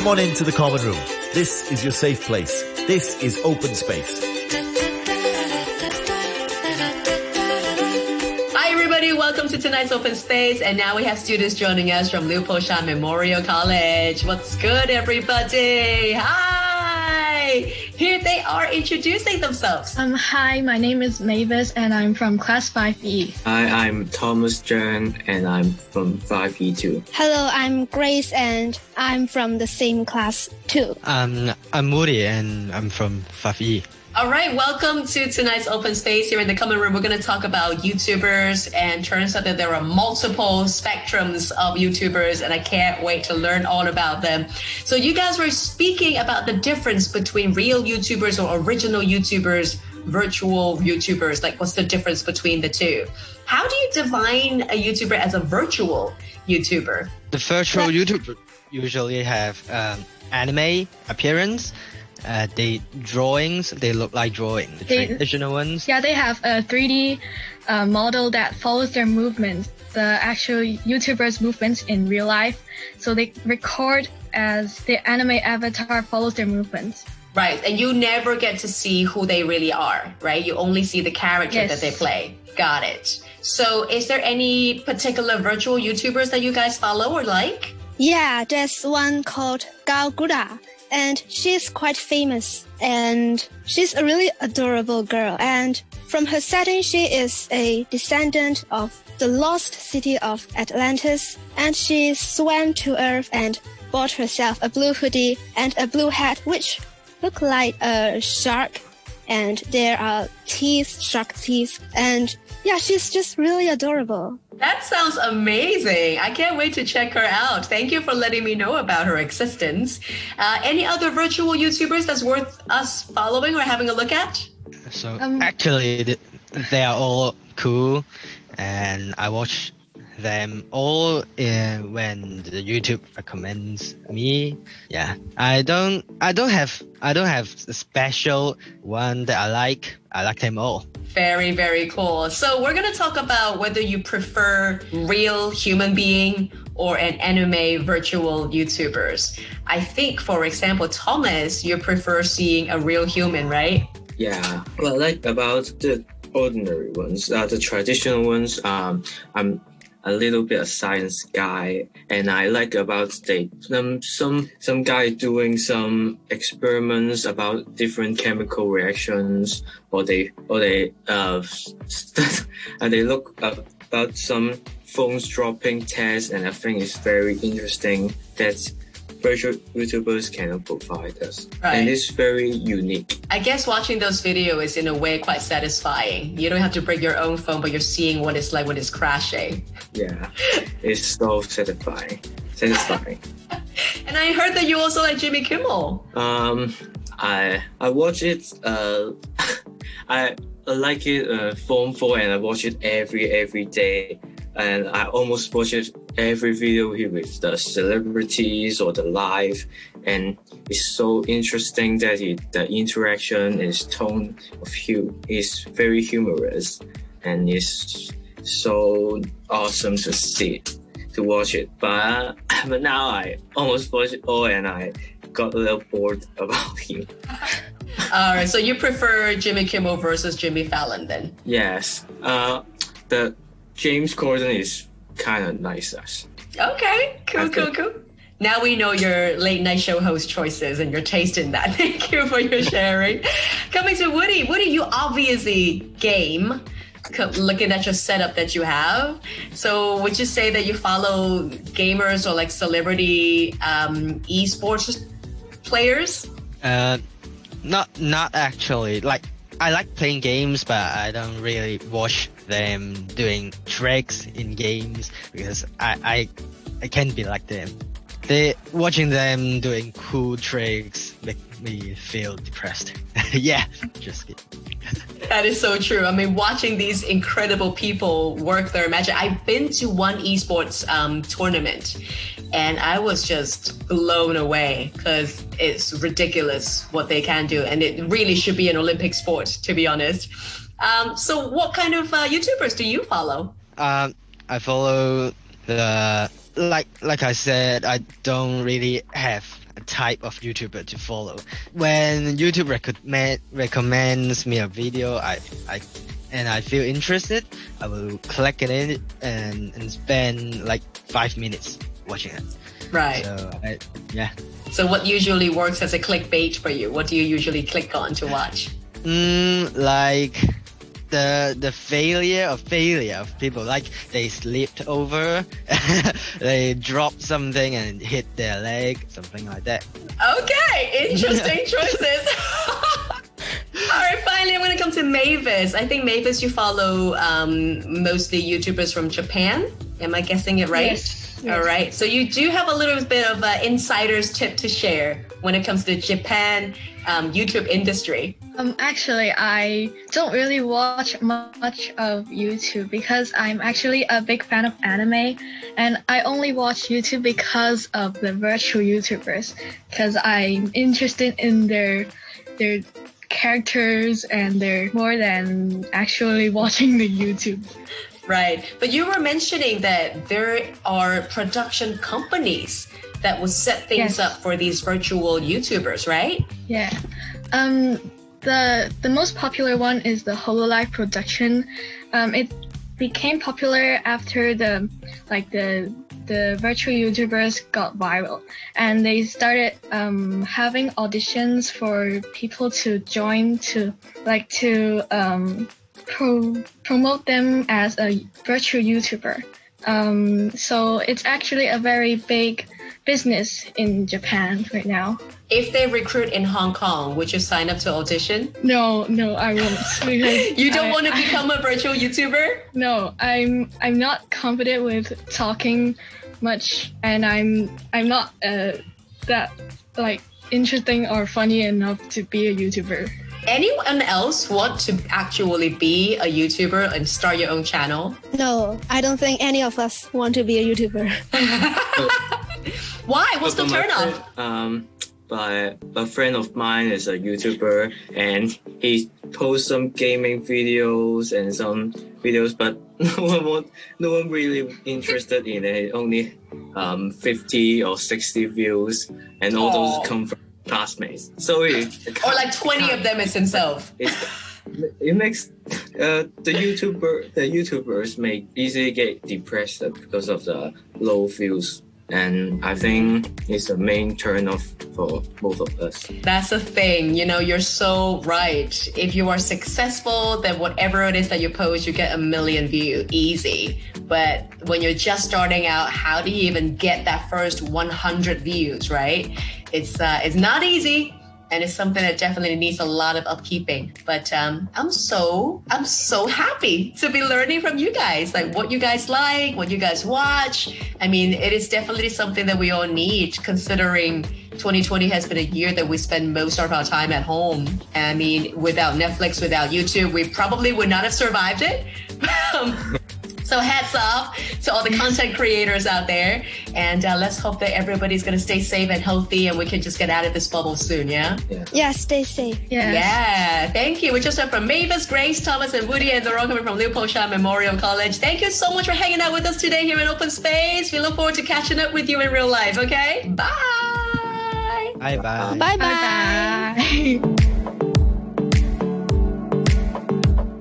Come on into the common room. This is your safe place. This is open space. Hi everybody, welcome to tonight's open space. And now we have students joining us from Liu Po Shan Memorial College. What's good everybody? Hi! Here they are introducing themselves. Um, hi, my name is Mavis and I'm from class 5E. Hi, I'm Thomas Jan and I'm from 5E2. Hello, I'm Grace and I'm from the same class too. Um, I'm Woody and I'm from 5E. All right, welcome to tonight's open space here in the common room. We're going to talk about YouTubers, and turns out that there are multiple spectrums of YouTubers, and I can't wait to learn all about them. So, you guys were speaking about the difference between real YouTubers or original YouTubers, virtual YouTubers. Like, what's the difference between the two? How do you define a YouTuber as a virtual YouTuber? The virtual YouTuber usually have um, anime appearance. Uh, they drawings. They look like drawing. The They- traditional ones. Yeah, they have a 3D uh, model that follows their movements, the actual YouTubers' movements in real life. So they record as the anime avatar follows their movements. Right, and you never get to see who they really are, right? You only see the character Yes. that they play. Got it. So, is there any particular virtual YouTubers that you guys follow or like? Yeah, there's one called Gawr Gura and she's quite famous. And she's a really adorable girl. And from her setting she is a descendant of the lost city of Atlantis. And she swam to earth and bought herself a blue hoodie and a blue hat which look like a shark. And there are teeth, shark teeth. And yeah, she's just really adorable. That sounds amazing. I can't wait to check her out. Thank you for letting me know about her existence. Uh, any other virtual YouTubers that's worth us following or having a look at? So Um, actually, they are all cool, and I watch them all uh, when the YouTube recommends me. Yeah, I don't, I don't have, I don't have a special one that I like. I like them all. Very, very cool. So, we're going to talk about whether you prefer real human being or an anime virtual YouTubers. I think, for example, Thomas, you prefer seeing a real human, right? Yeah, well, like about the ordinary ones, uh, the traditional ones, um, I'm a little bit a science guy, and I like about the um, some some guy doing some experiments about different chemical reactions, or they or they uh, and they look about some phones dropping tests, and I think it's very interesting that virtual YouTubers cannot provide us, Right. and it's very unique. I guess watching those videos is in a way quite satisfying. You don't have to bring your own phone, but you're seeing what it's like when it's crashing. Yeah, it's so satisfying. Satisfying. And I heard that you also like Jimmy Kimmel. Um, I I watch it. Uh, I I like it. Uh, Form Four, and I watch it every every day. And I almost watch it every video here with the celebrities or the live, and it's so interesting that it, the interaction is tone of hu is very humorous, and it's so awesome to see to watch it. But but now I almost watch it all, and I got a little bored about him. All right, so you prefer Jimmy Kimmel versus Jimmy Fallon then? Yes, uh, the James Corden is kind of nice. us. Okay, cool, I cool, cool. Now we know your late night show host choices and your taste in that. Thank you for your sharing. Coming to Woody. Woody, you obviously game. Looking at your setup that you have, so would you say that you follow gamers or like celebrity um, esports players? Uh, not, not actually. Like I like playing games, but I don't really watch them doing tricks in games because I, I, I can't be like them. They watching them doing cool tricks make me feel depressed. yeah, just kidding. That is so true. I mean, watching these incredible people work their magic. I've been to one esports um, tournament and I was just blown away because it's ridiculous what they can do. And it really should be an Olympic sport, to be honest. Um, so, what kind of uh, YouTubers do you follow? Um, I follow the like like I said, I don't really have a type of YouTuber to follow. When YouTube recommend recommends me a video, I I and I feel interested, I will click it in and, and spend like five minutes watching it. Right. So I, yeah. So what usually works as a clickbait for you? What do you usually click on to watch? Mm, like the the failure of failure of people like they slipped over they dropped something and hit their leg something like that Okay, interesting choices. All right, finally, I'm going to come to Mavis. I think Mavis, you follow um, mostly YouTubers from Japan. Am I guessing it right? Yes, All right. So you do have a little bit of an insider's tip to share when it comes to Japan um, YouTube industry. Um, actually, I don't really watch much of YouTube because I'm actually a big fan of anime, and I only watch YouTube because of the virtual YouTubers, because I'm interested in their their characters and they're more than actually watching the YouTube. Right. But you were mentioning that there are production companies that will set things Yes. up for these virtual YouTubers, right? Yeah. Um, the the most popular one is the Hololive production. Um, it became popular after the like the the virtual YouTubers got viral, and they started um, having auditions for people to join to like to um, pro- promote them as a virtual YouTuber. Um, so it's actually a very big business in Japan right now. If they recruit in Hong Kong, would you sign up to audition? No, no, I won't. You don't I- want to become a virtual YouTuber? No, I'm I'm not confident with talking much, and I'm I'm not uh, that like interesting or funny enough to be a YouTuber. Anyone else want to actually be a YouTuber and start your own channel? No, I don't think any of us want to be a YouTuber. Why? What's the But my turn friend- off? Um, but a friend of mine is a YouTuber and he posts some gaming videos and some videos, but no one want, no one really interested in it. Only um 50 or 60 views, and all Aw. those come from classmates. So it, Or like 20 of them is himself. it, it makes uh, the YouTuber the YouTubers may easily get depressed because of the low views, and I think it's the main turn off for both of us. That's the thing. You know, you're so right. If you are successful, then whatever it is that you post, you get a million view easy. But when you're just starting out, how do you even get that first 100 views, right? It's uh, it's not easy. And it's something that definitely needs a lot of upkeeping. But um, I'm so I'm so happy to be learning from you guys, like what you guys like, what you guys watch. I mean, it is definitely something that we all need, considering 2020 has been a year that we spend most of our time at home. I mean, without Netflix, without YouTube, we probably would not have survived it. So hats off to all the content creators out there, and uh, let's hope that everybody's gonna stay safe and healthy, and we can just get out of this bubble soon. Yeah. Yeah, stay safe. Yes. Yeah, thank you. We just heard from Mavis, Grace, Thomas, and Woody, and they're all coming from Liu Po Shan Memorial College. Thank you so much for hanging out with us today here in Open Space. We look forward to catching up with you in real life, okay? Bye. bye bye Bye bye. Bye bye.